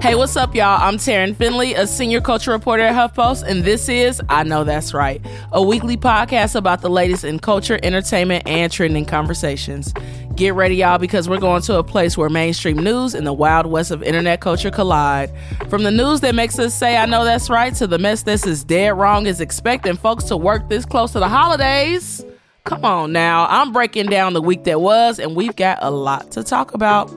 Hey, what's up, y'all? I'm Taryn Finley, a senior culture reporter at HuffPost, and this is I Know That's Right, a weekly podcast about the latest in culture, entertainment, and trending conversations. Get ready, y'all, because we're going to a place where mainstream news and the wild west of internet culture collide. From the news that makes us say, I know that's right, to the mess this is dead wrong is expecting folks to work this close to the holidays. Come on now, I'm breaking down the week that was, and we've got a lot to talk about.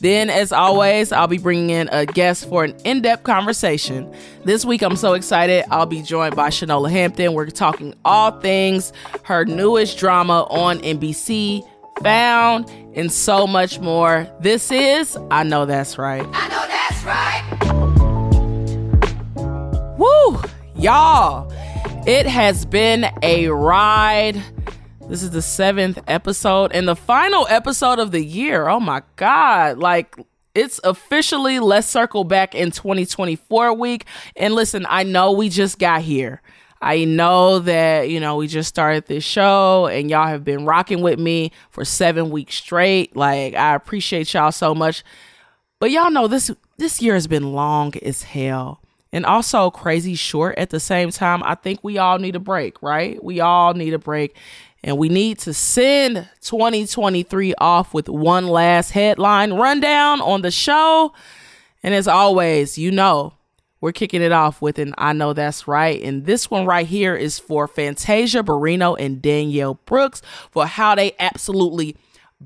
Then, as always, I'll be bringing in a guest for an in depth conversation. This week, I'm so excited. I'll be joined by Shanola Hampton. We're talking all things her newest drama on NBC, Found, and so much more. This is I Know That's Right. I know that's right. Woo! Y'all, it has been a ride. This is the seventh episode and the final episode of the year. Oh my God. Like, it's officially Let's Circle Back in 2024 week. And listen, I know we just got here. I know that, you know, we just started this show and y'all have been rocking with me for seven weeks straight. Like, I appreciate y'all so much. But y'all know this this year has been long as hell and also crazy short at the same time. I think we all need a break, right? We all need a break. And we need to send 2023 off with one last headline rundown on the show. And as always, you know, we're kicking it off with an I Know That's Right. And this one right here is for Fantasia Barrino and Danielle Brooks for how they absolutely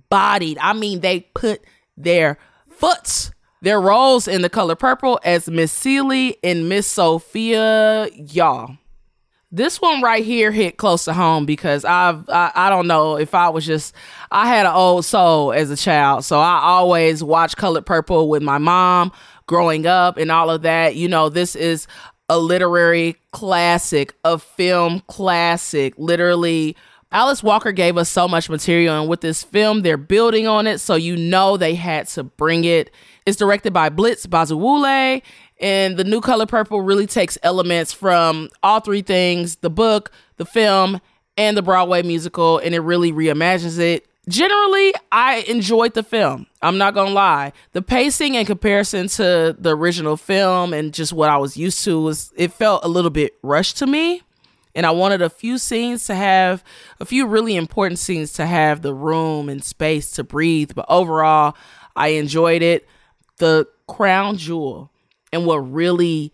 bodied. I mean, they put their foots, their roles in the color purple as Miss Celie and Miss Sophia. Y'all, this one right here hit close to home because I've I, I don't know if I was just I had an old soul as a child, so I always watched Colored Purple with my mom growing up and all of that. You know, this is a literary classic, a film classic. Literally, Alice Walker gave us so much material, and with this film, they're building on it, so you know they had to bring it. It's directed by Blitz Bazawule, and the new color purple really takes elements from all three things the book, the film, and the Broadway musical, and it really reimagines it. Generally, I enjoyed the film. I'm not gonna lie. The pacing in comparison to the original film and just what I was used to was it felt a little bit rushed to me. And I wanted a few scenes to have a few really important scenes to have the room and space to breathe. But overall, I enjoyed it. The crown jewel and what really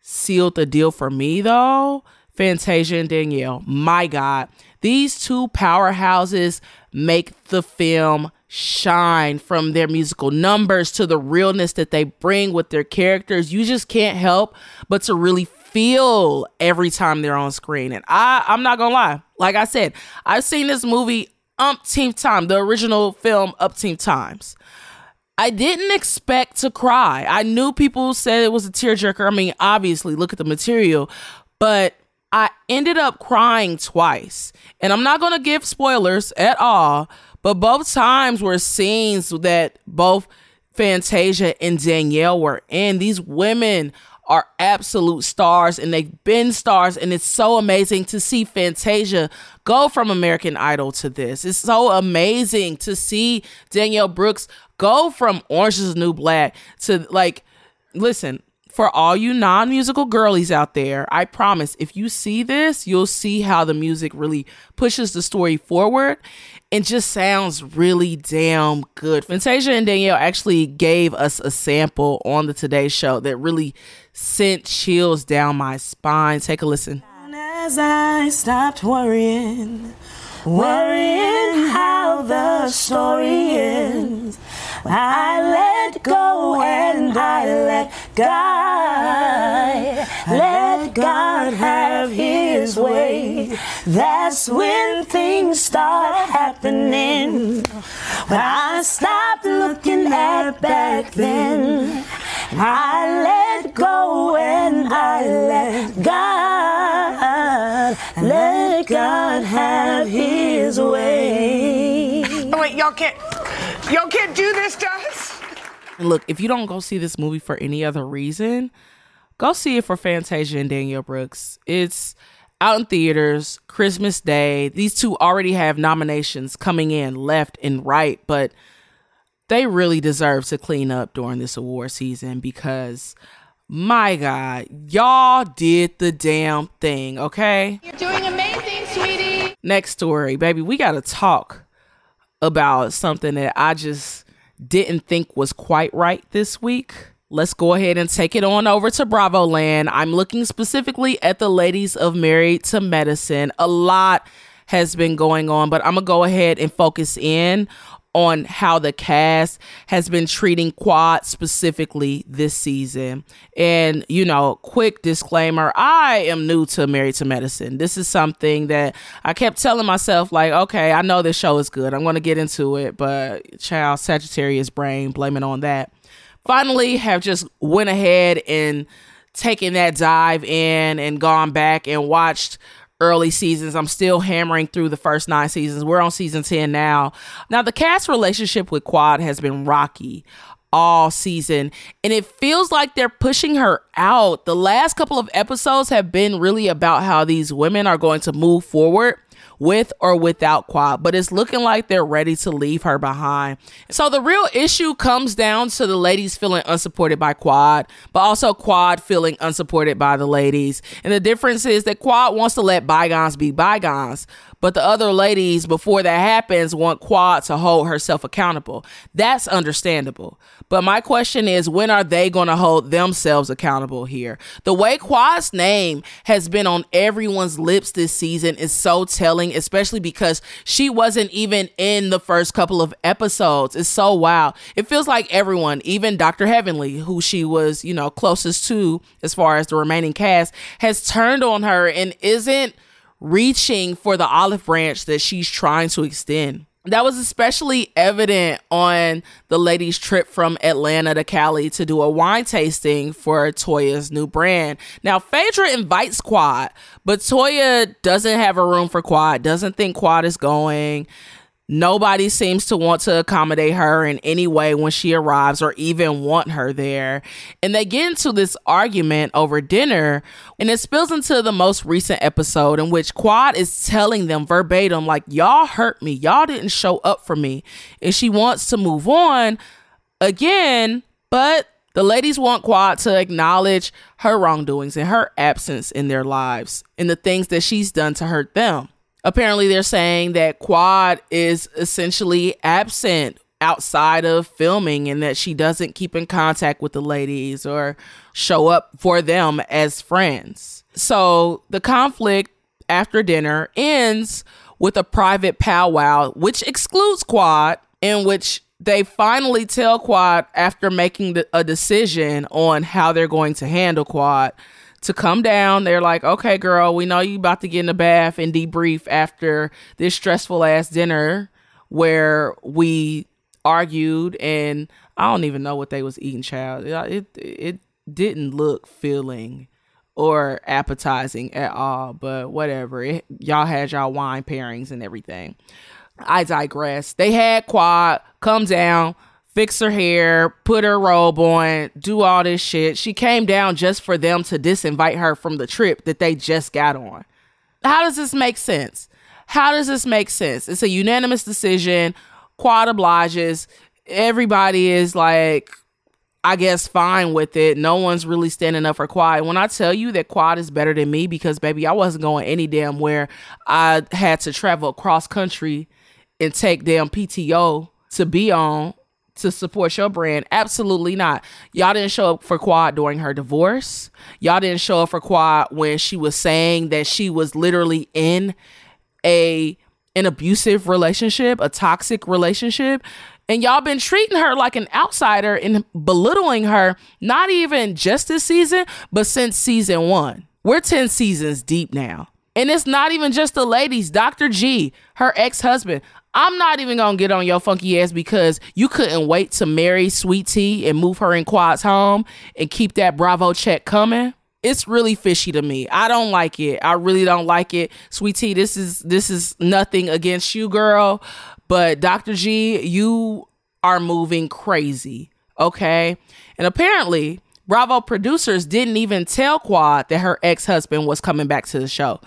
sealed the deal for me, though, Fantasia and Danielle, my God, these two powerhouses make the film shine from their musical numbers to the realness that they bring with their characters. You just can't help but to really feel every time they're on screen. And I, I'm not gonna lie, like I said, I've seen this movie umpteenth time, the original film umpteenth times. I didn't expect to cry. I knew people said it was a tearjerker. I mean, obviously, look at the material, but I ended up crying twice. And I'm not going to give spoilers at all, but both times were scenes that both Fantasia and Danielle were in. These women are absolute stars and they've been stars and it's so amazing to see Fantasia go from American Idol to this. It's so amazing to see Danielle Brooks go from Orange is the New Black to like listen, for all you non musical girlies out there, I promise if you see this, you'll see how the music really pushes the story forward and just sounds really damn good. Fantasia and Danielle actually gave us a sample on the Today Show that really sent chills down my spine. Take a listen. As I stopped worrying, worrying how the story ends. I let go and I let God, let God have His way. That's when things start happening. When I stopped looking at back then, I let go and I let God, let God have His way. Oh, wait, y'all can't. Y'all can't do this to us. And look, if you don't go see this movie for any other reason, go see it for Fantasia and Danielle Brooks. It's out in theaters Christmas Day. These two already have nominations coming in left and right, but they really deserve to clean up during this award season because my God, y'all did the damn thing, okay? You're doing amazing, sweetie. Next story, baby. We got to talk about something that I just didn't think was quite right this week. Let's go ahead and take it on over to Bravo Land. I'm looking specifically at the ladies of Married to Medicine. A lot has been going on, but I'm going to go ahead and focus in on how the cast has been treating Quad specifically this season. And, you know, quick disclaimer I am new to Married to Medicine. This is something that I kept telling myself, like, okay, I know this show is good. I'm going to get into it, but child, Sagittarius brain, blaming on that. Finally, have just went ahead and taken that dive in and gone back and watched early seasons. I'm still hammering through the first nine seasons. We're on season 10 now. Now, the cast relationship with Quad has been rocky all season, and it feels like they're pushing her out. The last couple of episodes have been really about how these women are going to move forward with or without Quad, but it's looking like they're ready to leave her behind. So the real issue comes down to the ladies feeling unsupported by Quad, but also Quad feeling unsupported by the ladies. And the difference is that Quad wants to let bygones be bygones, but the other ladies, before that happens, want Quad to hold herself accountable. That's understandable. But my question is, when are they going to hold themselves accountable here? The way Quad's name has been on everyone's lips this season is so telling, especially because she wasn't even in the first couple of episodes. It's so wild. It feels like everyone, even Dr. Heavenly, who she was, you know, closest to as far as the remaining cast, has turned on her and isn't reaching for the olive branch that she's trying to extend. That was especially evident on the ladies' trip from Atlanta to Cali to do a wine tasting for Toya's new brand. Now, Phaedra invites Quad, but Toya doesn't have a room for Quad, doesn't think Quad is going. Nobody seems to want to accommodate her in any way when she arrives or even want her there. And they get into this argument over dinner, and it spills into the most recent episode in which Quad is telling them verbatim, like, y'all hurt me, y'all didn't show up for me. And she wants to move on again, but the ladies want Quad to acknowledge her wrongdoings and her absence in their lives and the things that she's done to hurt them. Apparently, they're saying that Quad is essentially absent outside of filming and that she doesn't keep in contact with the ladies or show up for them as friends. So the conflict after dinner ends with a private powwow, which excludes Quad, in which they finally tell Quad after making a decision on how they're going to handle Quad to come down. They're like, okay, girl, we know you about to get in the bath and debrief after this stressful ass dinner where we argued and I don't even know what they was eating, child. It it didn't look filling or appetizing at all, but whatever. It, y'all had y'all wine pairings and everything. I digress. They had Quad come down, fix her hair, put her robe on, do all this shit. She came down just for them to disinvite her from the trip that they just got on. How does this make sense? How does this make sense? It's a unanimous decision. Quad obliges. Everybody is like I guess fine with it. No one's really standing up for Quad. When I tell you that Quad is better than me, because baby, I wasn't going any damn where I had to travel across country and take damn PTO to be on to support your brand. Absolutely not. Y'all didn't show up for Quad during her divorce. Y'all didn't show up for Quad when she was saying that she was literally in a an abusive relationship, a toxic relationship. And y'all been treating her like an outsider and belittling her, not even just this season, but since season one. We're 10 seasons deep now. And it's not even just the ladies. Dr. G, her ex husband. I'm not even gonna get on your funky ass because you couldn't wait to marry Sweet Tea and move her in Quad's home and keep that Bravo check coming. It's really fishy to me. I don't like it. I really don't like it. Sweet Tea, this is this is nothing against you, girl. But Dr. G, you are moving crazy. Okay. And apparently, Bravo producers didn't even tell Quad that her ex husband was coming back to the show.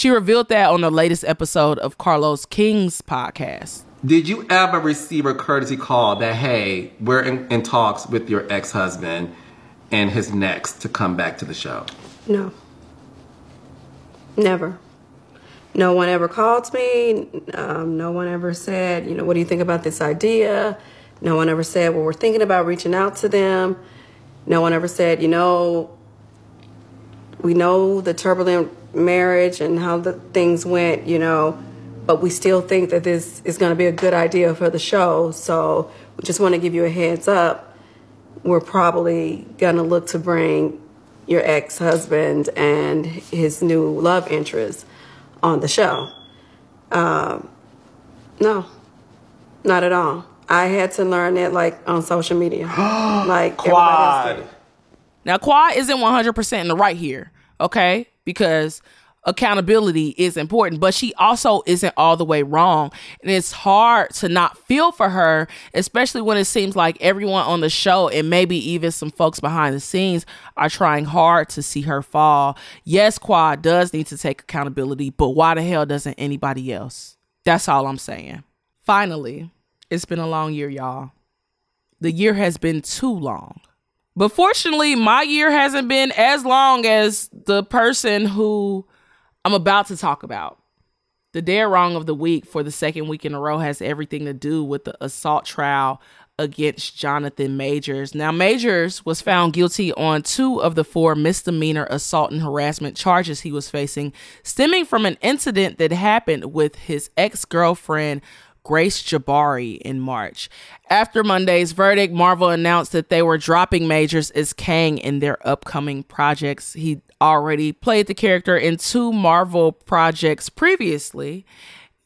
She revealed that on the latest episode of Carlos King's podcast. Did you ever receive a courtesy call that, hey, we're in, in talks with your ex husband and his next to come back to the show? No. Never no one ever called me. Um, no one ever said, you know, what do you think about this idea? No one ever said, well, we're thinking about reaching out to them. No one ever said, you know, we know the turbulent marriage and how the things went, you know, but we still think that this is going to be a good idea for the show. So we just want to give you a heads up. We're probably going to look to bring your ex husband and his new love interest on the show. Um, no, not at all. I had to learn it like on social media, like Quad. Now, Quad isn't 100% in the right here, okay? Because accountability is important, but she also isn't all the way wrong. And it's hard to not feel for her, especially when it seems like everyone on the show and maybe even some folks behind the scenes are trying hard to see her fall. Yes, Quad does need to take accountability, but why the hell doesn't anybody else? That's all I'm saying. Finally, it's been a long year, y'all. The year has been too long. But fortunately, my year hasn't been as long as the person who I'm about to talk about. The dead wrong of the week for the second week in a row has everything to do with the assault trial against Jonathan Majors. Now, Majors was found guilty on two of the four misdemeanor assault and harassment charges he was facing, stemming from an incident that happened with his ex girlfriend, Grace Jabbari in March. After Monday's verdict, Marvel announced that they were dropping Majors as Kang in their upcoming projects. He already played the character in two Marvel projects previously.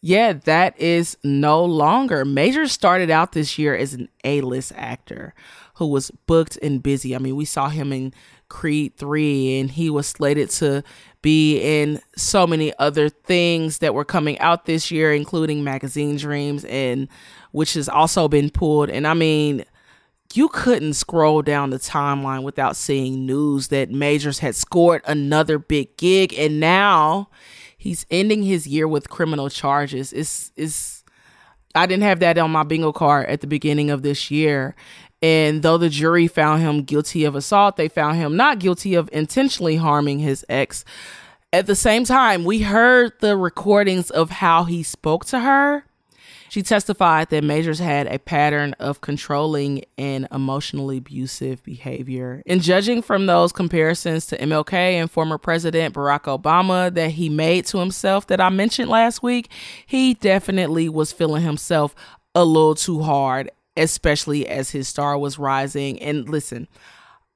Yeah, that is no longer. Major started out this year as an A list actor who was booked and busy. I mean, we saw him in Creed 3, and he was slated to be in so many other things that were coming out this year, including Magazine Dreams, and which has also been pulled. And I mean, you couldn't scroll down the timeline without seeing news that Majors had scored another big gig and now he's ending his year with criminal charges. It's is I didn't have that on my bingo card at the beginning of this year. And though the jury found him guilty of assault, they found him not guilty of intentionally harming his ex. At the same time, we heard the recordings of how he spoke to her she testified that Majors had a pattern of controlling and emotionally abusive behavior. And judging from those comparisons to MLK and former President Barack Obama that he made to himself that I mentioned last week, he definitely was feeling himself a little too hard, especially as his star was rising. And listen,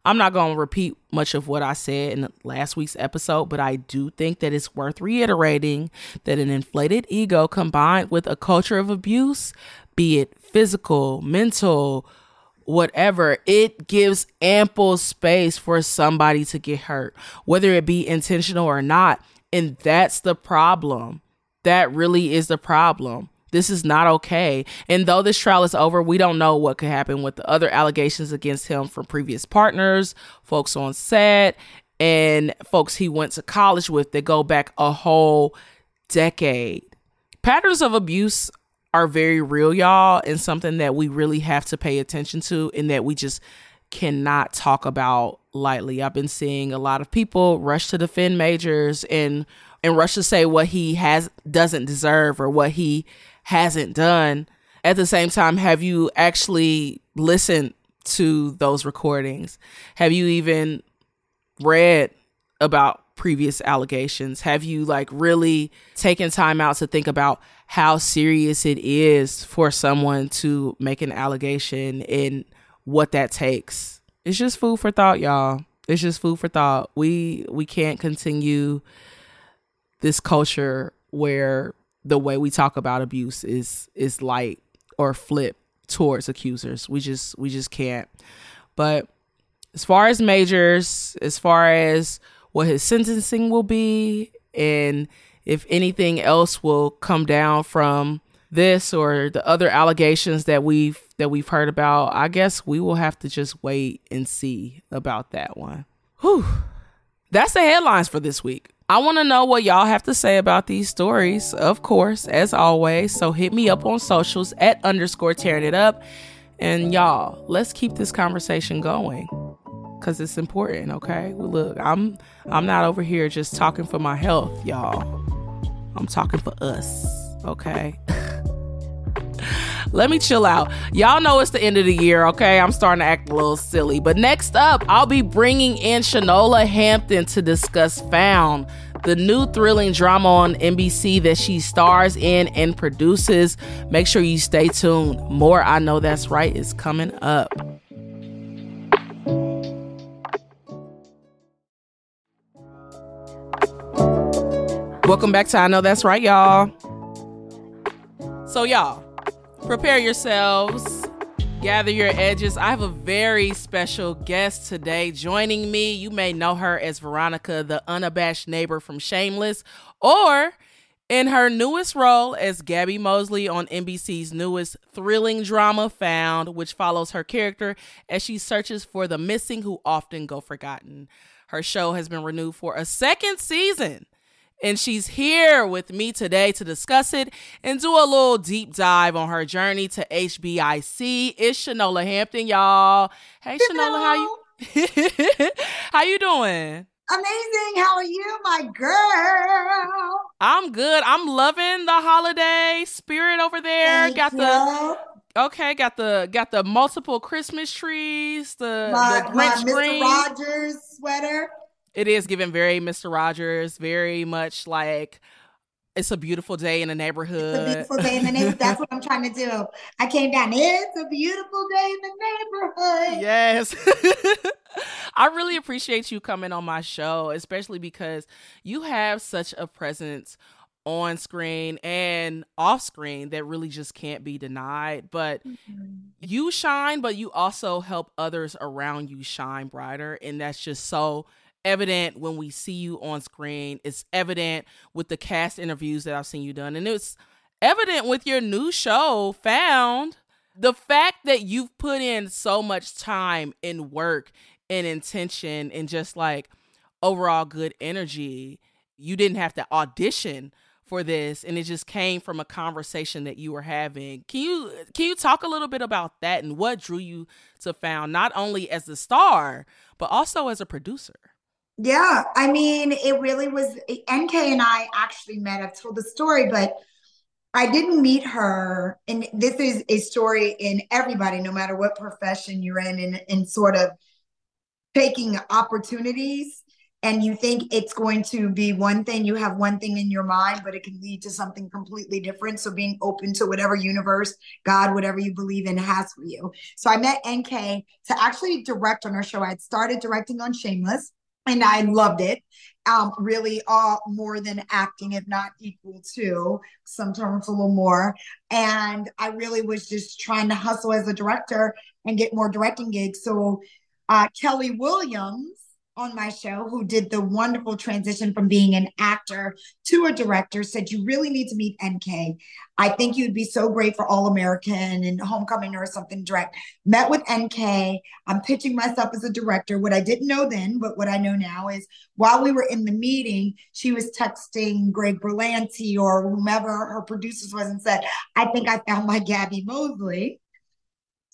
I'm not going to repeat much of what I said in last week's episode, but I do think that it's worth reiterating that an inflated ego combined with a culture of abuse, be it physical, mental, whatever, it gives ample space for somebody to get hurt, whether it be intentional or not. And that's the problem. That really is the problem. This is not okay. And though this trial is over, we don't know what could happen with the other allegations against him from previous partners, folks on set, and folks he went to college with that go back a whole decade. Patterns of abuse are very real, y'all, and something that we really have to pay attention to and that we just cannot talk about lightly. I've been seeing a lot of people rush to defend Majors and and rush to say what he has doesn't deserve or what he hasn't done. At the same time, have you actually listened to those recordings? Have you even read about previous allegations? Have you like really taken time out to think about how serious it is for someone to make an allegation and what that takes? It's just food for thought, y'all. It's just food for thought. We we can't continue this culture where the way we talk about abuse is is light or flip towards accusers. We just we just can't. But as far as majors, as far as what his sentencing will be and if anything else will come down from this or the other allegations that we've that we've heard about, I guess we will have to just wait and see about that one. Whew. That's the headlines for this week. I want to know what y'all have to say about these stories, of course, as always. So hit me up on socials at underscore tearing it up. And y'all, let's keep this conversation going because it's important, okay? Look, I'm I'm not over here just talking for my health, y'all. I'm talking for us, okay? Let me chill out. Y'all know it's the end of the year, okay? I'm starting to act a little silly. But next up, I'll be bringing in Shanola Hampton to discuss Found, the new thrilling drama on NBC that she stars in and produces. Make sure you stay tuned. More I Know That's Right is coming up. Welcome back to I Know That's Right, y'all. So, y'all, prepare yourselves, gather your edges. I have a very special guest today joining me. You may know her as Veronica, the unabashed neighbor from Shameless, or in her newest role as Gabby Mosley on NBC's newest thrilling drama, Found, which follows her character as she searches for the missing who often go forgotten. Her show has been renewed for a second season and she's here with me today to discuss it and do a little deep dive on her journey to HBIC. It's Shanola Hampton, y'all. Hey, Shanola, how you? how you doing? Amazing. How are you, my girl? I'm good. I'm loving the holiday spirit over there. Thank got you. the okay, got the got the multiple Christmas trees, the my, the my Mr. Rogers sweater. It is given very Mr. Rogers, very much like it's a beautiful day in the It's a neighborhood. beautiful day in the neighborhood. That's what I'm trying to do. I came down. It's a beautiful day in the neighborhood. Yes. I really appreciate you coming on my show, especially because you have such a presence on screen and off screen that really just can't be denied. But mm-hmm. you shine, but you also help others around you shine brighter. And that's just so evident when we see you on screen. It's evident with the cast interviews that I've seen you done. And it's evident with your new show, Found. The fact that you've put in so much time and work and intention and just like overall good energy, you didn't have to audition for this and it just came from a conversation that you were having. Can you can you talk a little bit about that and what drew you to Found not only as the star but also as a producer? Yeah, I mean, it really was. NK and I actually met. I've told the story, but I didn't meet her. And this is a story in everybody, no matter what profession you're in, and, in sort of taking opportunities. And you think it's going to be one thing, you have one thing in your mind, but it can lead to something completely different. So being open to whatever universe, God, whatever you believe in has for you. So I met NK to actually direct on her show. I had started directing on Shameless and I loved it. Um, really, all more than acting, if not equal to, sometimes a little more. And I really was just trying to hustle as a director and get more directing gigs. So uh, Kelly Williams on my show, who did the wonderful transition from being an actor to a director, said, You really need to meet NK. I think you'd be so great for All American and Homecoming or something direct. Met with NK. I'm pitching myself as a director. What I didn't know then, but what I know now is while we were in the meeting, she was texting Greg Berlanti or whomever her producers was and said, I think I found my Gabby Mosley.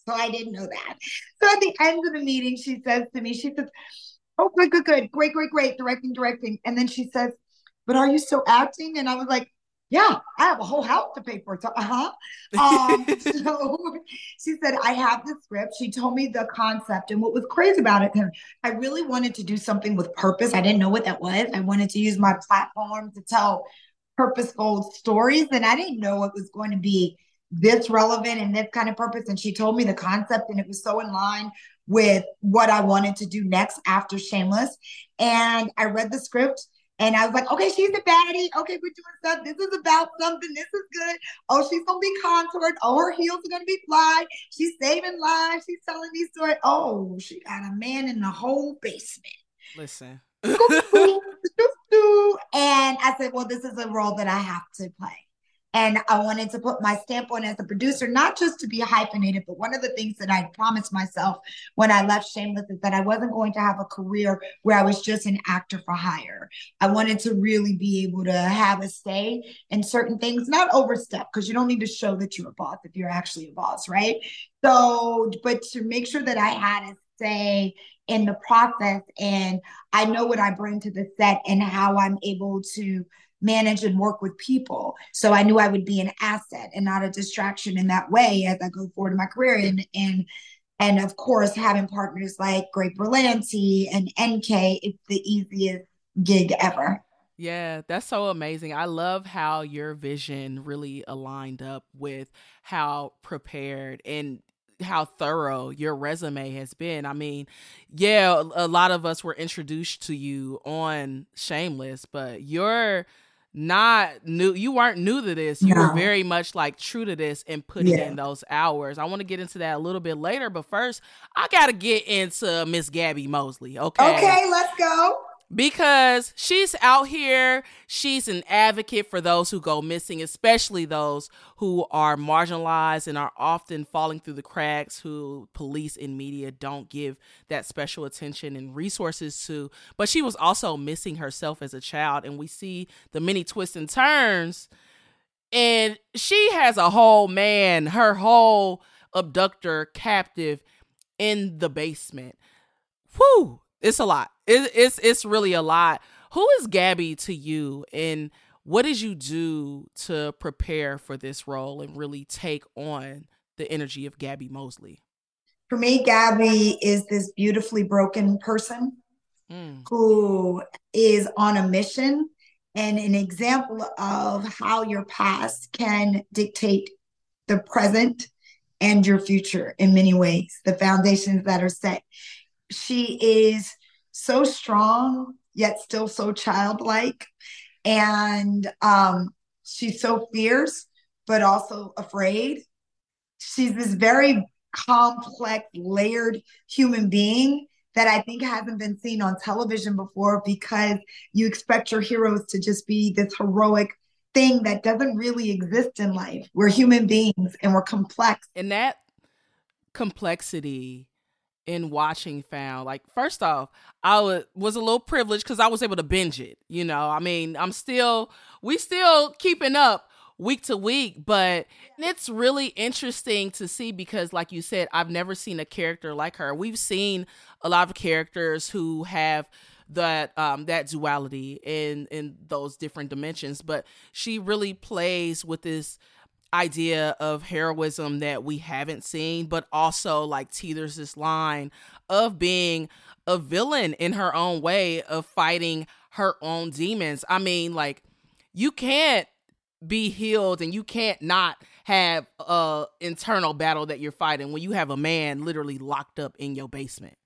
So I didn't know that. So at the end of the meeting, she says to me, she says, Oh, good, good, good. Great, great, great. Directing, directing. And then she says, But are you still acting? And I was like, yeah, I have a whole house to pay for. So, uh huh. Um, so she said, I have the script. She told me the concept. And what was crazy about it, I really wanted to do something with purpose. I didn't know what that was. I wanted to use my platform to tell purposeful stories. And I didn't know it was going to be this relevant and this kind of purpose. And she told me the concept, and it was so in line with what I wanted to do next after Shameless. And I read the script and I was like, okay, she's the baddie. Okay, we're doing stuff. This is about something. This is good. Oh, she's gonna be contoured. Oh, her heels are gonna be fly. She's saving lives. She's telling these stories. Oh, she got a man in the whole basement. Listen. and I said, well, this is a role that I have to play. And I wanted to put my stamp on as a producer, not just to be hyphenated, but one of the things that I promised myself when I left Shameless is that I wasn't going to have a career where I was just an actor for hire. I wanted to really be able to have a say in certain things, not overstep, because you don't need to show that you're a boss if you're actually a boss, right? So, but to make sure that I had a say in the process and I know what I bring to the set and how I'm able to manage and work with people. So I knew I would be an asset and not a distraction in that way as I go forward in my career. And and and of course, having partners like Greg Berlanti and NK, it's the easiest gig ever. Yeah, that's so amazing. I love how your vision really aligned up with how prepared and how thorough your resume has been. I mean, yeah, a lot of us were introduced to you on Shameless, but your not new you weren't new to this you no. were very much like true to this and putting yeah. in those hours i want to get into that a little bit later but first i gotta get into miss gabby mosley okay okay let's go because she's out here. She's an advocate for those who go missing, especially those who are marginalized and are often falling through the cracks, who police and media don't give that special attention and resources to. But she was also missing herself as a child, and we see the many twists and turns. And she has a whole man, her whole abductor captive in the basement. Whew, it's a lot. It, it's it's really a lot. Who is Gabby to you, and what did you do to prepare for this role and really take on the energy of Gabby Mosley? For me, Gabby is this beautifully broken person mm. who is on a mission and an example of how your past can dictate the present and your future in many ways, the foundations that are set she is so strong yet still so childlike and um, she's so fierce but also afraid she's this very complex layered human being that I think hasn't been seen on television before because you expect your heroes to just be this heroic thing that doesn't really exist in life. We're human beings and we're complex. And that complexity in watching found. Like first off i was, was a little privileged because i was able to binge it you know? I mean i'm still we still keeping up week to week but it's really interesting to see because like you said i've never seen a character like her. We've seen a lot of characters who have that um that duality in in those different dimensions but she really plays with this idea of heroism that we haven't seen, but also like teeters this line of being a villain in her own way of fighting her own demons. I mean, like you can't be healed and you can't not have a internal battle that you're fighting when you have a man literally locked up in your basement.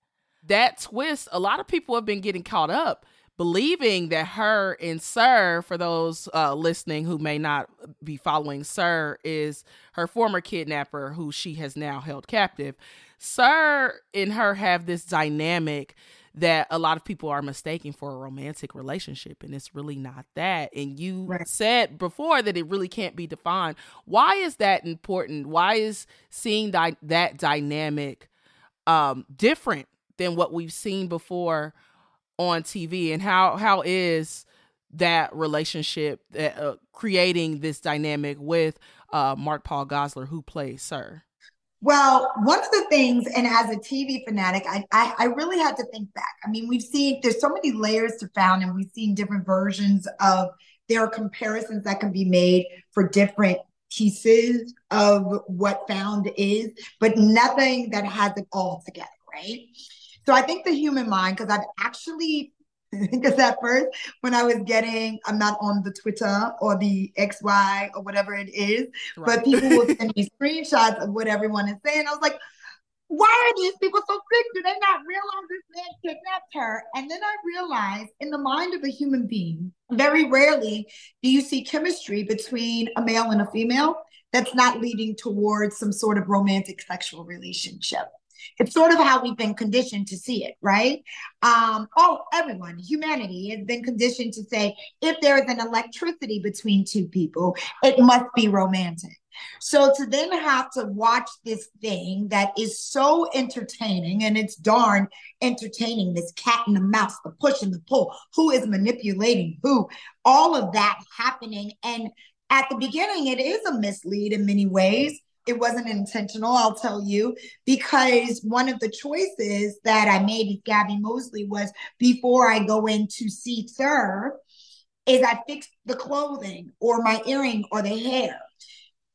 That twist, a lot of people have been getting caught up believing that her and Sir, for those uh, listening who may not be following, Sir is her former kidnapper who she has now held captive. Sir and her have this dynamic that a lot of people are mistaking for a romantic relationship and it's really not that and you right. said before that it really can't be defined why is that important why is seeing di- that dynamic um different than what we've seen before on TV and how how is that relationship that uh, creating this dynamic with uh, Mark Paul Gosselaar who plays Sir? Well, one of the things, and as a TV fanatic, I, I, I really had to think back. I mean, we've seen there's so many layers to Found, and we've seen different versions of there are comparisons that can be made for different pieces of what Found is, but nothing that has it all together, right? So I think the human mind, because I've actually because at first when i was getting i'm not on the twitter or the xy or whatever it is right. but people will send me screenshots of what everyone is saying. I was like why are these people so sick do they not realize this man kidnapped her? And then i realized in the mind of a human being very rarely do you see chemistry between a male and a female that's not leading towards some sort of romantic sexual relationship it's sort of how we've been conditioned to see it, right? Um, oh, everyone, humanity has been conditioned to say if there is an electricity between two people, it must be romantic. So to then have to watch this thing that is so entertaining and it's darn entertaining, this cat and the mouse, the push and the pull, who is manipulating who, all of that happening. And at the beginning, it is a mislead in many ways it wasn't intentional, I'll tell you, because one of the choices that I made with Gabby Mosley was before I go in to see Sir, is I fix the clothing or my earring or the hair.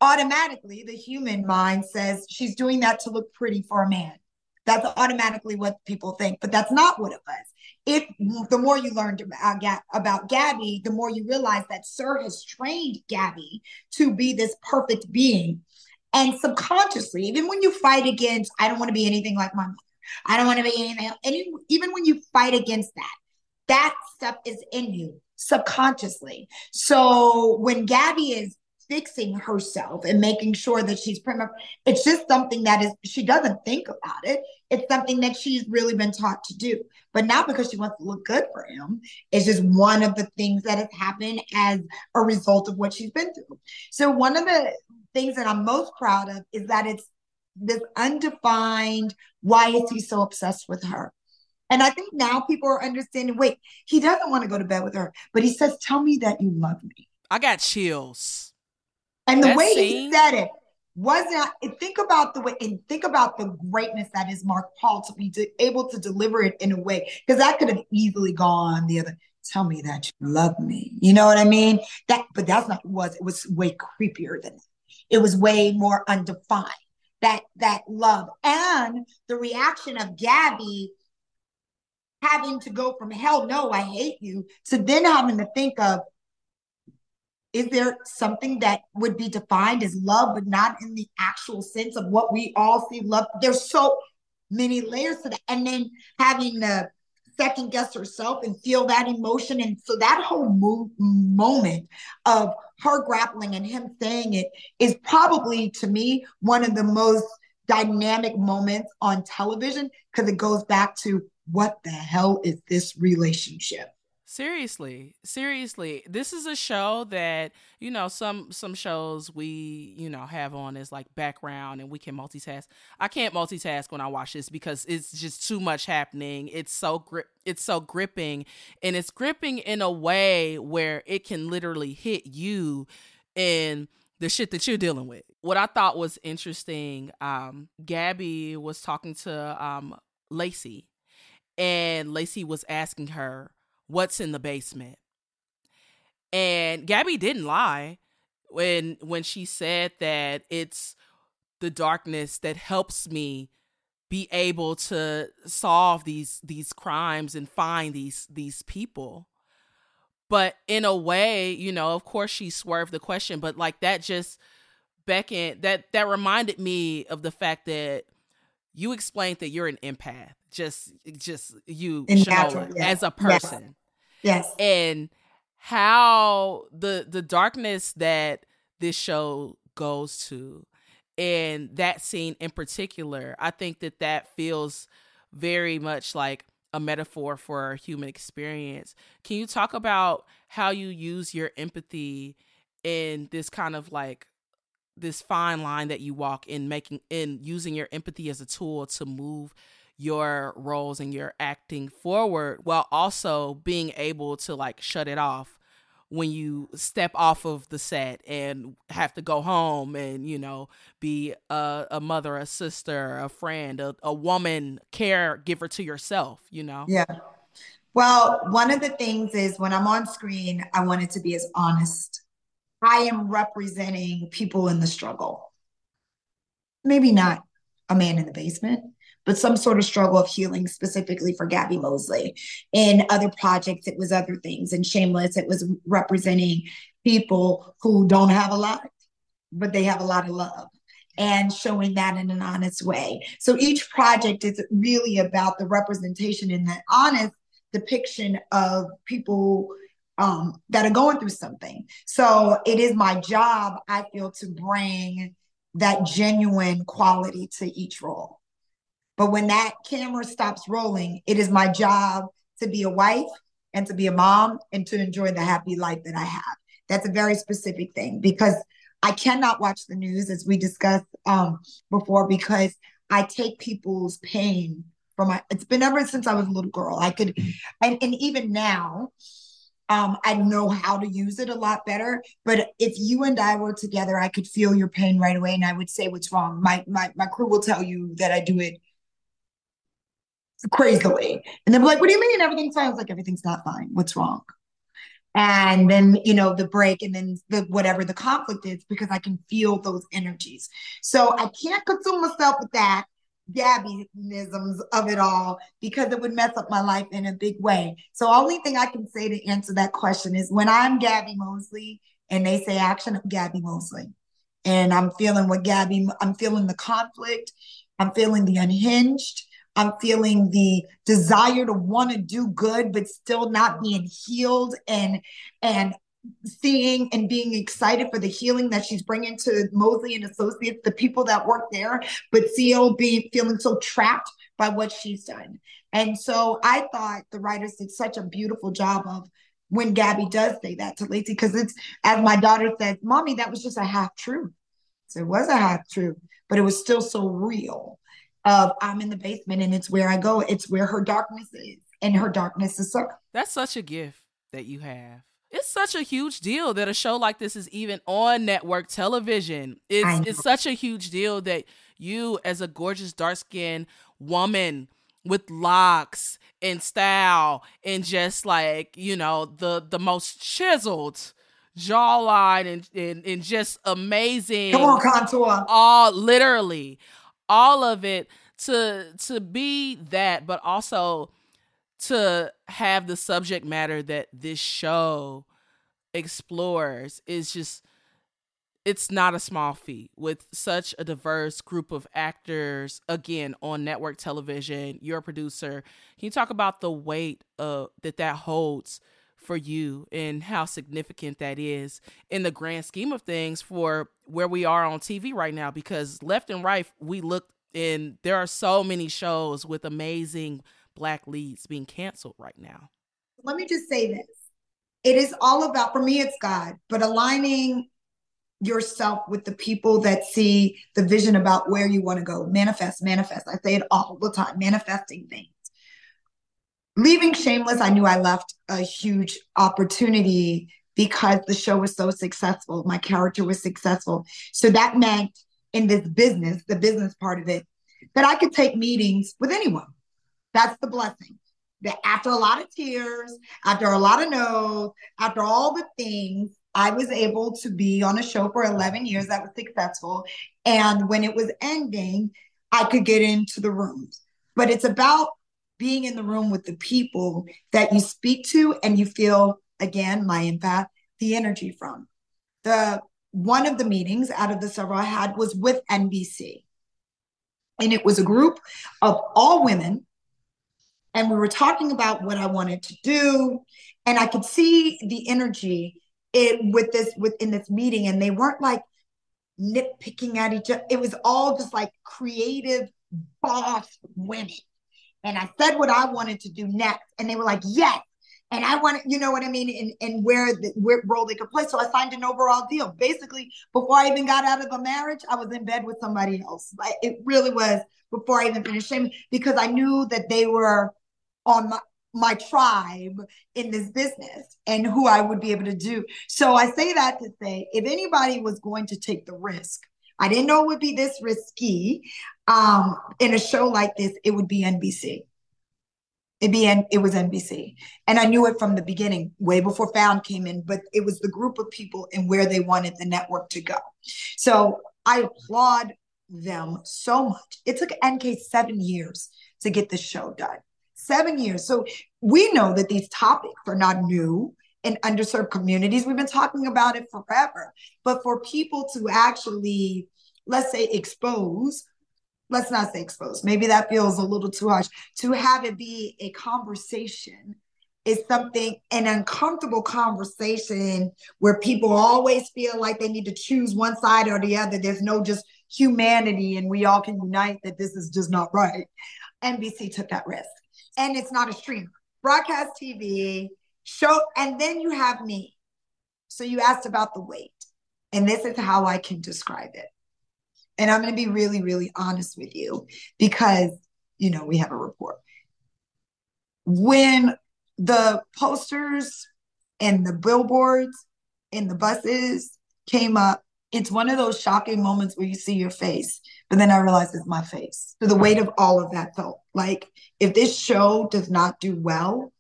Automatically, the human mind says she's doing that to look pretty for a man. That's automatically what people think, but that's not what it was. If the more you learned about, about Gabby, the more you realize that Sir has trained Gabby to be this perfect being and subconsciously, even when you fight against, I don't want to be anything like my mother. I don't want to be anything. Any, even when you fight against that, that stuff is in you subconsciously. So when Gabby is fixing herself and making sure that she's prima, it's just something that is she doesn't think about it. It's something that she's really been taught to do, but not because she wants to look good for him. It's just one of the things that has happened as a result of what she's been through. So one of the things that I'm most proud of is that it's this undefined why is he so obsessed with her? And I think now people are understanding wait, he doesn't want to go to bed with her, but he says, Tell me that you love me. I got chills. And the that way scene... he said it wasn't think about the way and think about the greatness that is Mark Paul to be able to deliver it in a way because that could have easily gone the other tell me that you love me you know what i mean that but that's not what it was it was way creepier than that it was way more undefined that that love. And the reaction of Gabby having to go from hell no I hate you to then having to think of is there something that would be defined as love but not in the actual sense of what we all see love? There's so many layers to that. And then having the second guess herself and feel that emotion. And so that whole move, moment of her grappling and him saying it is probably to me one of the most dynamic moments on television because it goes back to what the hell is this relationship? Seriously, seriously, this is a show that you know some some shows we you know have on as like background and we can multitask. I can't multitask when I watch this because it's just too much happening. It's so grip, it's so gripping, and it's gripping in a way where it can literally hit you in the shit that you're dealing with. What I thought was interesting, um, Gabby was talking to um Lacey, and Lacey was asking her what's in the basement. And Gabby didn't lie when when she said that it's the darkness that helps me be able to solve these these crimes and find these these people but in a way you know of course she swerved the question but like that just beckoned that that reminded me of the fact that you explained that you're an empath just just you Shanola, yeah. as a person yes. yes and how the the darkness that this show goes to and that scene in particular i think that that feels very much like a metaphor for our human experience can you talk about how you use your empathy in this kind of like this fine line that you walk in making in using your empathy as a tool to move your roles and your acting forward while also being able to like shut it off when you step off of the set and have to go home and you know be a, a mother a sister a friend a, a woman caregiver to yourself you know? Yeah. Well one of the things is when i'm on screen i want it to be as honest i am representing people in the struggle maybe not a man in the basement but some sort of struggle of healing specifically for Gabby Mosley. In other projects, it was other things. In Shameless, it was representing people who don't have a lot, but they have a lot of love and showing that in an honest way. So each project is really about the representation and the honest depiction of people um, that are going through something. So it is my job, I feel, to bring that genuine quality to each role. But when that camera stops rolling, it is my job to be a wife and to be a mom and to enjoy the happy life that I have. That's a very specific thing because I cannot watch the news as we discussed um, before because I take people's pain from my. It's been ever since I was a little girl. I could, and, and even now, um, I know how to use it a lot better. But if you and I were together, I could feel your pain right away, and I would say what's wrong. My my my crew will tell you that I do it crazily. And they'll be like, what do you mean everything's fine? I was like, everything's not fine. What's wrong? And then, you know, the break and then the whatever the conflict is, because I can feel those energies. So I can't consume myself with that Gabbyisms of it all because it would mess up my life in a big way. So only thing I can say to answer that question is when I'm Gabi Mosely and they say action, I'm Gabi Mosely. And I'm feeling what Gabi, I'm feeling the conflict. I'm feeling the unhinged. I'm feeling the desire to want to do good, but still not being healed and and seeing and being excited for the healing that she's bringing to Mosely and Associates, the people that work there, but still being feeling so trapped by what she's done. And so I thought the writers did such a beautiful job of when Gabi does say that to Lacey, because it's as my daughter said, Mommy, that was just a half truth. So it was a half truth, but it was still so real of I'm in the basement and it's where I go. It's where her darkness is, and her darkness is so. That's such a gift that you have. It's such a huge deal that a show like this is even on network television. It's it's such a huge deal that you, as a gorgeous dark skinned woman with locks and style and just like you know the the most chiseled jawline and, and and just amazing. Come on, contour. All literally all of it to to be that but also to have the subject matter that this show explores is just it's not a small feat. With such a diverse group of actors again on network television you're a producer can you talk about the weight uh, that that holds for you and how significant that is in the grand scheme of things for where we are on TV right now? Because left and right we look and there are so many shows with amazing black leads being canceled right now. Let me just say this. It is all about for me it's God, but aligning yourself with the people that see the vision about where you want to go. Manifest, manifest. I say it all the time, manifesting things leaving Shameless, I knew I left a huge opportunity because the show was so successful. My character was successful. So that meant in this business, the business part of it, that I could take meetings with anyone. That's the blessing. That after a lot of tears, after a lot of no's, after all the things, I was able to be on a show for 11 years that was successful. And when it was ending, I could get into the rooms. But it's about being in the room with the people that you speak to and you feel again my empath the energy from the one of the meetings out of the several i had was with nbc and it was a group of all women and we were talking about what i wanted to do and i could see the energy it with this within this meeting and they weren't like nitpicking at each other it was all just like creative boss women and I said what I wanted to do next. And they were like, yes. And I wanted, you know what I mean, and, and where the where role they could play. So I signed an overall deal. Basically, before I even got out of the marriage, I was in bed with somebody else. It really was before I even finished because I knew that they were on my my tribe in this business and who I would be able to do. So I say that to say if anybody was going to take the risk, I didn't know it would be this risky um, in a show like this, it would be NBC. It'd be N- it was NBC. And I knew it from the beginning, way before Found came in, but it was the group of people and where they wanted the network to go. So I applaud them so much. It took NK seven years to get the show done seven years. So we know that these topics are not new in underserved communities. We've been talking about it forever. But for people to actually, let's say, expose, let's not say expose, maybe that feels a little too harsh, to have it be a conversation is something an uncomfortable conversation where people always feel like they need to choose one side or the other. There's no just humanity and we all can unite that this is just not right. NBC took that risk and it's not a streamer. Broadcast TV, show, and then you have me. So you asked about the weight, and this is how I can describe it. And I'm going to be really, really honest with you because, you know, we have a report. When the posters and the billboards and the buses came up, it's one of those shocking moments where you see your face, but then I realized it's my face. So the weight of all of that felt like if this show does not do well,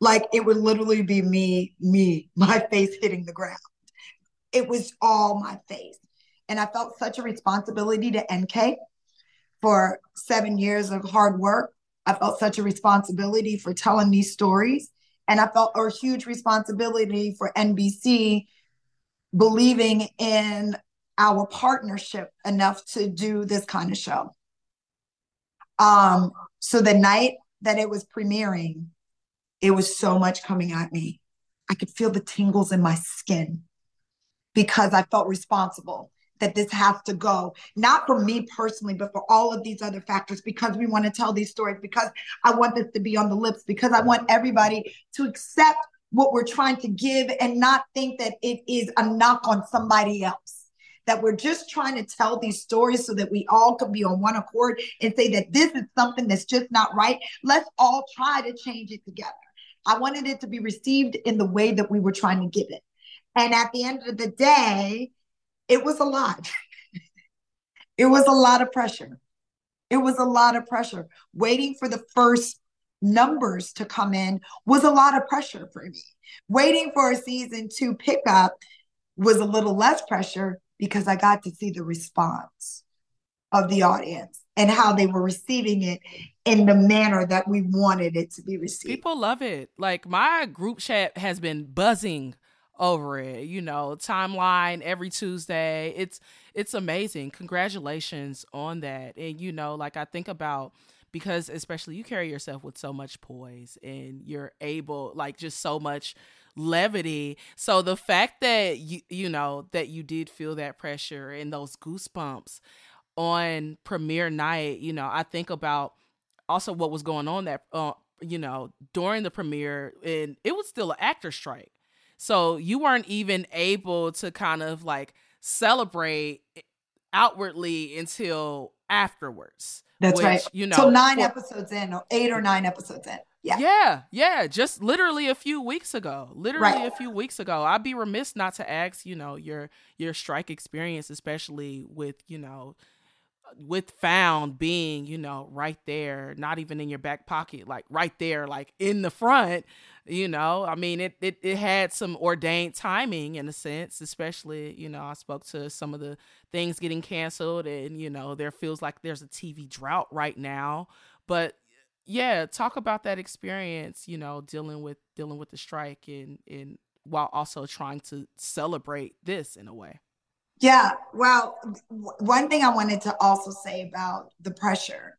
like it would literally be me, me, my face hitting the ground. It was all my face. And I felt such a responsibility to NK for seven years of hard work. I felt such a responsibility for telling these stories. And I felt a huge responsibility for NBC believing in our partnership enough to do this kind of show. Um, so the night that it was premiering, it was so much coming at me. I could feel the tingles in my skin because I felt responsible that this has to go, not for me personally, but for all of these other factors, because we want to tell these stories, because I want this to be on the lips, because I want everybody to accept what we're trying to give and not think that it is a knock on somebody else. That we're just trying to tell these stories so that we all can be on one accord and say that this is something that's just not right. Let's all try to change it together. I wanted it to be received in the way that we were trying to give it. And at the end of the day, it was a lot. it was a lot of pressure. It was a lot of pressure. Waiting for the first numbers to come in was a lot of pressure for me. Waiting for a season to pick up was a little less pressure because I got to see the response of the audience and how they were receiving it in the manner that we wanted it to be received. People love it. Like my group chat has been buzzing over it. You know, timeline every Tuesday. It's it's amazing. Congratulations on that. And you know, like I think about because especially you carry yourself with so much poise and you're able like just so much levity. So the fact that you you know that you did feel that pressure and those goosebumps on premiere night you know i think about also what was going on that uh, you know during the premiere and it was still an actor strike. So you weren't even able to kind of like celebrate outwardly until afterwards that's which, right. You know, so nine for, episodes in, or eight or nine episodes in. Yeah. Yeah. Yeah. Just literally a few weeks ago. Literally right. a few weeks ago. I'd be remiss not to ask, you know, your your strike experience, especially with, you know, with found being, you know, right there, not even in your back pocket, like right there, like in the front, you know. I mean, it it, it had some ordained timing in a sense, especially, you know, I spoke to some of the things getting canceled and, you know, there feels like there's a TV drought right now. But yeah, talk about that experience, you know, dealing with dealing with the strike and and while also trying to celebrate this in a way. Yeah. Well, one thing I wanted to also say about the pressure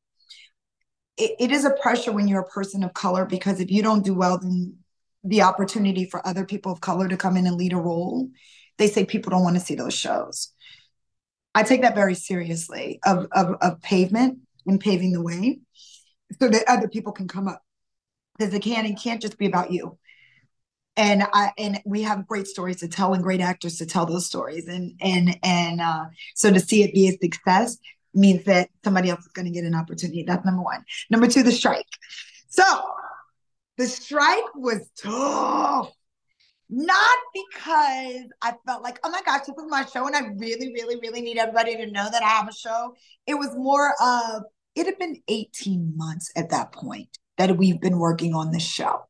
it, it is a pressure when you're a person of color because if you don't do well, then the opportunity for other people of color to come in and lead a role, they say people don't want to see those shows. I take that very seriously of, of, of pavement and paving the way so that other people can come up because it can and can't just be about you and I and we have great stories to tell and great actors to tell those stories and and and uh, so to see it be a success means that somebody else is going to get an opportunity. That's number one. Number two, the strike. So The strike was tough. Not because I felt like, oh my gosh, this is my show, and I really, really, really need everybody to know that I have a show. It was more of, it had been 18 months at that point that we've been working on this show.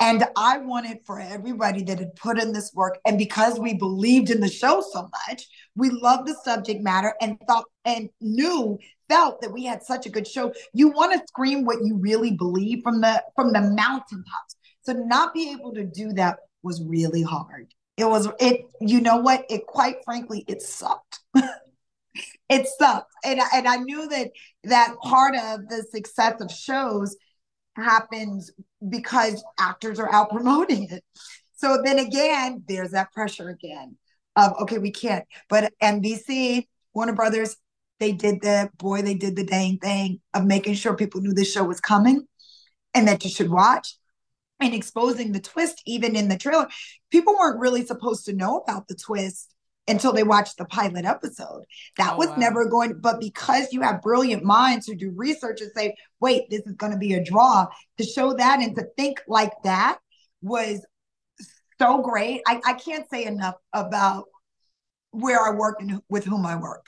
And I wanted for everybody that had put in this work, and because we believed in the show so much, we loved the subject matter and thought and knew, felt that we had such a good show. You want to scream what you really believe from the from the mountaintops. So not be able to do that was really hard. It was it, you know what? It quite frankly, it sucked. it sucked. And, and I knew that that part of the success of shows happens because actors are out promoting it. So then again, there's that pressure again of okay, we can't. But NBC, Warner Brothers, they did the boy, they did the dang thing of making sure people knew this show was coming and that you should watch and exposing the twist even in the trailer. People weren't really supposed to know about the twist until they watched the pilot episode. That oh, was wow. never going, but because you have brilliant minds who do research and say, wait, this is going to be a draw, to show that and to think like that was so great. I, I can't say enough about where I work and with whom I work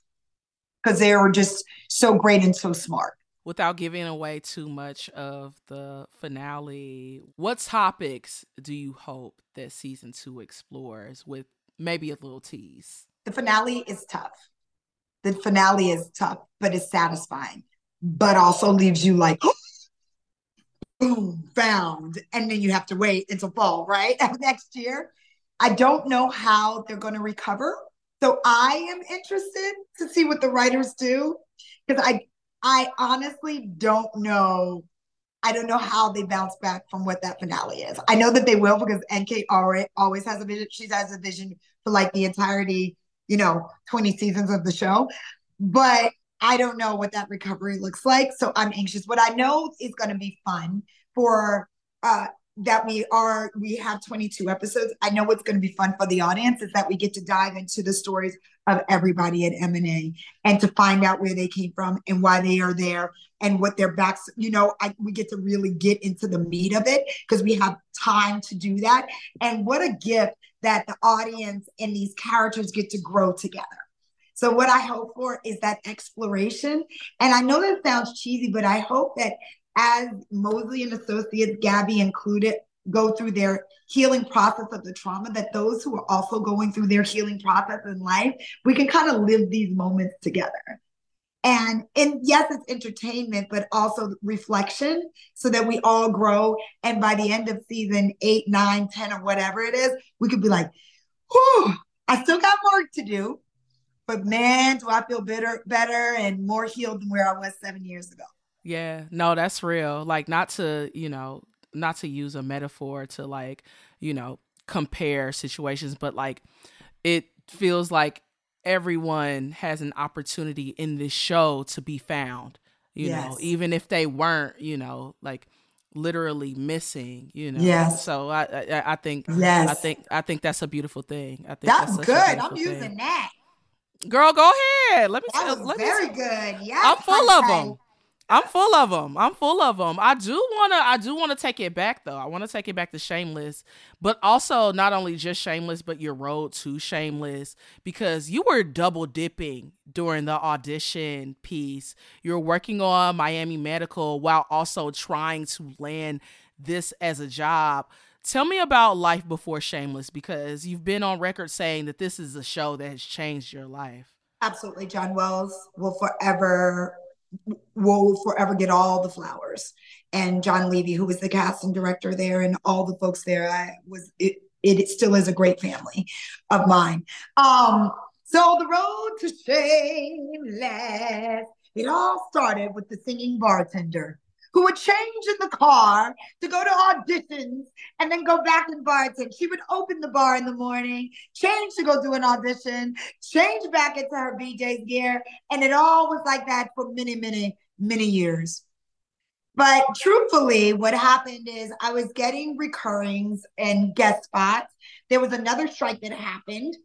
because they are just so great and so smart. Without giving away too much of the finale, what topics do you hope that season two explores with maybe a little tease. The finale is tough. The finale is tough, but it's satisfying, but also leaves you like, boom, found. And then you have to wait until fall, right? Next year. I don't know how they're going to recover. So I am interested to see what the writers do because I I honestly don't know I don't know how they bounce back from what that finale is. I know that they will because NK already always has a vision. She has a vision for like the entirety, you know, 20 seasons of the show. But I don't know what that recovery looks like. So I'm anxious. What I know is going to be fun for uh that we are we have 22 episodes. I know what's going to be fun for the audience is that we get to dive into the stories of everybody at M&A and to find out where they came from and why they are there and what their backs, you know, I, we get to really get into the meat of it because we have time to do that. And what a gift that the audience and these characters get to grow together. So what I hope for is that exploration. And I know that sounds cheesy, but I hope that as Mosely and Associates, Gabi included, go through their healing process of the trauma, that those who are also going through their healing process in life, we can kind of live these moments together. And and yes, it's entertainment, but also reflection so that we all grow. And by the end of season eight, nine, ten, or whatever it is, we could be like, whew, I still got work to do. But man, do I feel better, better and more healed than where I was seven years ago. Yeah, no, that's real. Like not to, you know, not to use a metaphor to like, you know, compare situations, but like it feels like everyone has an opportunity in this show to be found, you yes. know, even if they weren't, you know, like literally missing, you know. Yes. So I I, I think yes. I think I think that's a beautiful thing. I think that's, that's good. I'm thing. using that. Girl, go ahead. Let me. That was let very me, good. Yeah, I'm full of them. I'm full of them. I'm full of them. I do want to I do want to take it back though. I want to take it back to Shameless, but also not only just Shameless, but your road to Shameless because you were double dipping during the audition piece. You're working on Miami Medical while also trying to land this as a job. Tell me about life before Shameless because you've been on record saying that this is a show that has changed your life. Absolutely. John Wells will forever will forever get all the flowers. And John Levey, who was the casting director there, and all the folks there, I was it. It still is a great family of mine. Um, so the road to shameless. It all started with the singing bartender who would change in the car to go to auditions and then go back and bartend. She would open the bar in the morning, change to go do an audition, change back into her BJ's gear. And it all was like that for many, many, many years. But truthfully, what happened is I was getting recurrings and guest spots. There was another strike that happened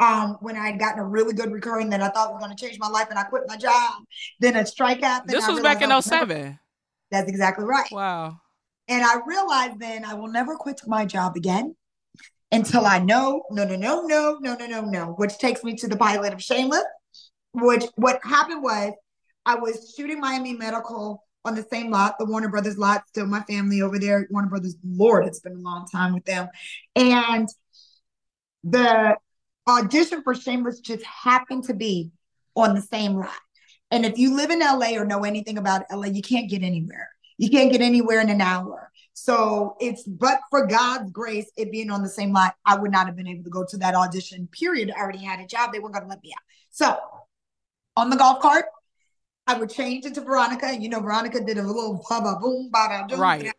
um, when I had gotten a really good recurring that I thought was going to change my life and I quit my job. Then a strike happened. This was back in 07. That's exactly right. Wow. And I realized then I will never quit my job again until I know, no, no, no, no, no, no, no, no, which takes me to the pilot of Shameless, which what happened was I was shooting Miami Medical on the same lot, the Warner Brothers lot, still my family over there. Warner Brothers, Lord, it's been a long time with them. And the audition for Shameless just happened to be on the same lot. And if you live in LA or know anything about LA, you can't get anywhere. You can't get anywhere in an hour. So it's but for God's grace, it being on the same lot, I would not have been able to go to that audition. Period. I already had a job. They weren't going to let me out. So on the golf cart, I would change into Veronica. And you know, Veronica did a little baba boom, bada boom, Right.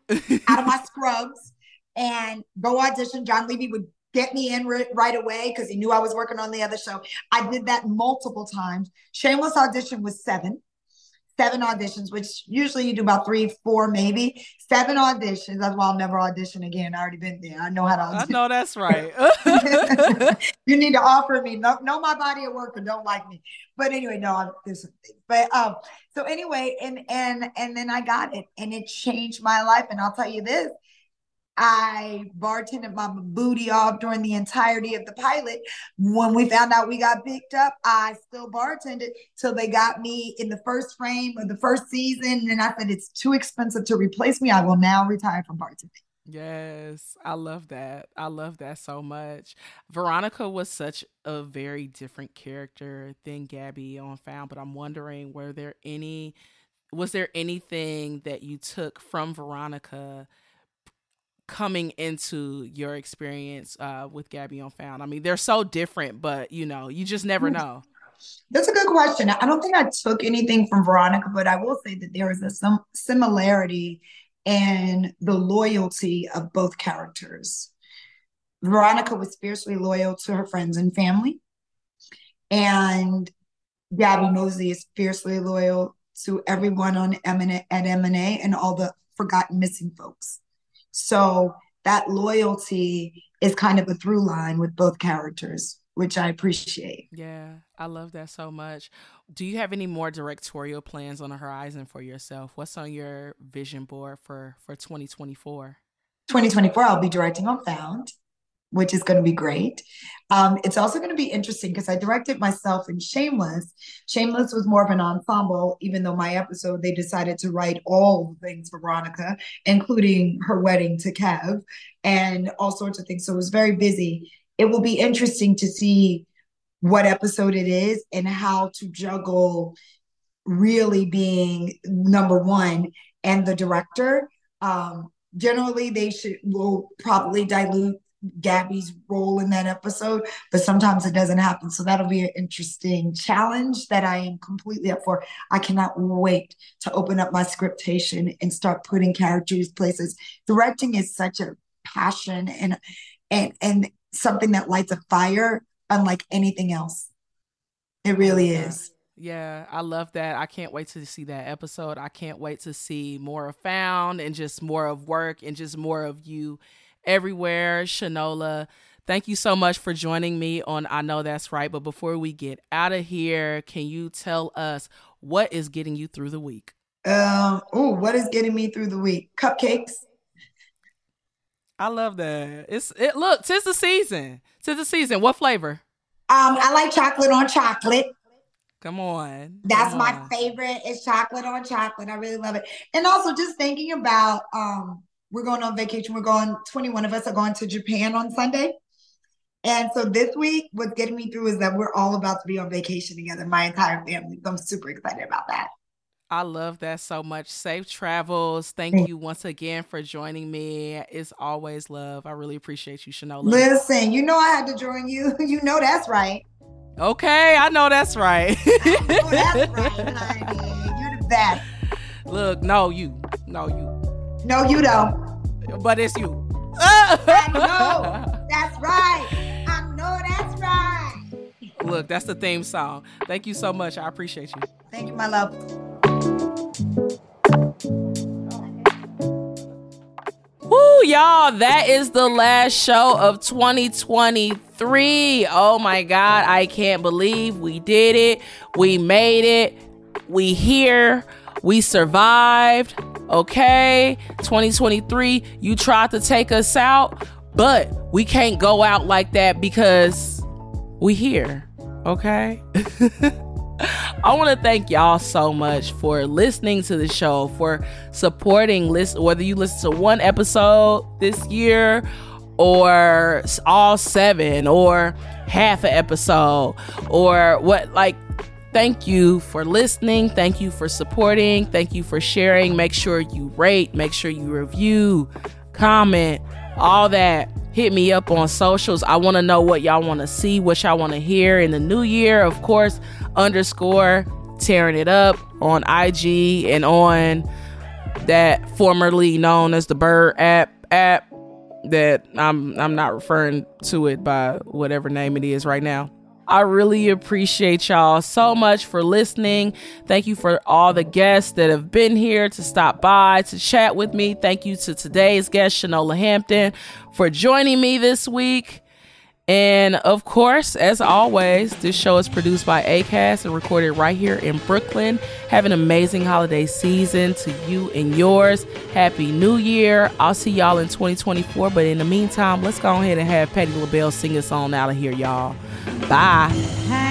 out of my scrubs and go audition. John Levey would get me in ri- right away because he knew I was working on the other show. I did that multiple times. Shameless audition was seven, seven auditions, which usually you do about three, four, maybe seven auditions. That's why I'll never audition again. I already been there. I know how to I know that's right. you need to offer me know, know my body of work and don't like me but anyway no I'm, there's things but um so anyway and and and then i got it and it changed my life and i'll tell you this i bartended my booty off during the entirety of the pilot when we found out we got picked up i still bartended till they got me in the first frame of the first season and i said it's too expensive to replace me i will now retire from bartending Yes, I love that. I love that so much. Veronica was such a very different character than Gabi on Found, but I'm wondering were there any was there anything that you took from Veronica coming into your experience uh, with Gabi on Found? I mean, they're so different, but you know, you just never know. That's a good question. I don't think I took anything from Veronica, but I will say that there is a some similarity in the loyalty of both characters. Veronica was fiercely loyal to her friends and family, and Gabi Mosely is fiercely loyal to everyone on M&A, at M&A and all the forgotten missing folks. So that loyalty is kind of a through line with both characters, which I appreciate. Yeah, I love that so much. Do you have any more directorial plans on the horizon for yourself? What's on your vision board for for 2024? 2024, I'll be directing on Found, which is going to be great. Um, it's also going to be interesting because I directed myself in Shameless. Shameless was more of an ensemble, even though my episode, they decided to write all the things for Veronica, including her wedding to Kev and all sorts of things. So it was very busy. It will be interesting to see what episode it is and how to juggle really being number one and the director. Um, generally, they should will probably dilute Gabi's role in that episode, but sometimes it doesn't happen. So that'll be an interesting challenge that I am completely up for. I cannot wait to open up my scriptation and start putting characters places. Directing is such a passion and and and something that lights a fire unlike anything else. It really is. Yeah, I love that. I can't wait to see that episode. I can't wait to see more of Found and just more of work and just more of you everywhere. Shanola, thank you so much for joining me on I Know That's Right. But before we get out of here, can you tell us what is getting you through the week? Um, oh, what is getting me through the week? Cupcakes. I love that. It's it look, tis the season. Tis the season. What flavor? Um, I like chocolate on chocolate. Come on. That's Come my on. favorite. It's chocolate on chocolate. I really love it. And also just thinking about um, we're going on vacation. We're going. Twenty one of us are going to Japan on Sunday. And so this week, what's getting me through is that we're all about to be on vacation together, my entire family. So I'm super excited about that. I love that so much. Safe travels. Thank you once again for joining me. It's always love. I really appreciate you, Shanola. Listen, you know I had to join you. You know that's right. Okay, I know that's right. Oh, that's right, honey. You're the best. Look, no, you. No, you. No, you don't. But it's you. I know. That's right. I know that's right. Look, that's the theme song. Thank you so much. I appreciate you. Thank you, my love. Woo, y'all, that is the last show of 2023. Oh my God, I can't believe we did it. We made it. We here. We survived. Okay, 2023, you tried to take us out, but we can't go out like that because we here. Okay? I want to thank y'all so much for listening to the show, for supporting listen whether you listen to one episode this year or all seven or half an episode or what like thank you for listening. Thank you for supporting. Thank you for sharing. Make sure you rate. Make sure you review comment all that. Hit me up on socials. I want to know what y'all want to see what y'all want to hear in the new year. Of course underscore Taryn it up on ig and on that formerly known as the bird app app that I'm I'm not referring to it by whatever name it is right now. I really appreciate y'all so much for listening. Thank you for all the guests that have been here to stop by to chat with me. Thank you to today's guest, Shanola Hampton, for joining me this week. And of course, as always, this show is produced by ACAST and recorded right here in Brooklyn. Have an amazing holiday season to you and yours. Happy New Year. I'll see y'all in 2024. But in the meantime, let's go ahead and have Patti LaBelle sing us on out of here, y'all. Bye.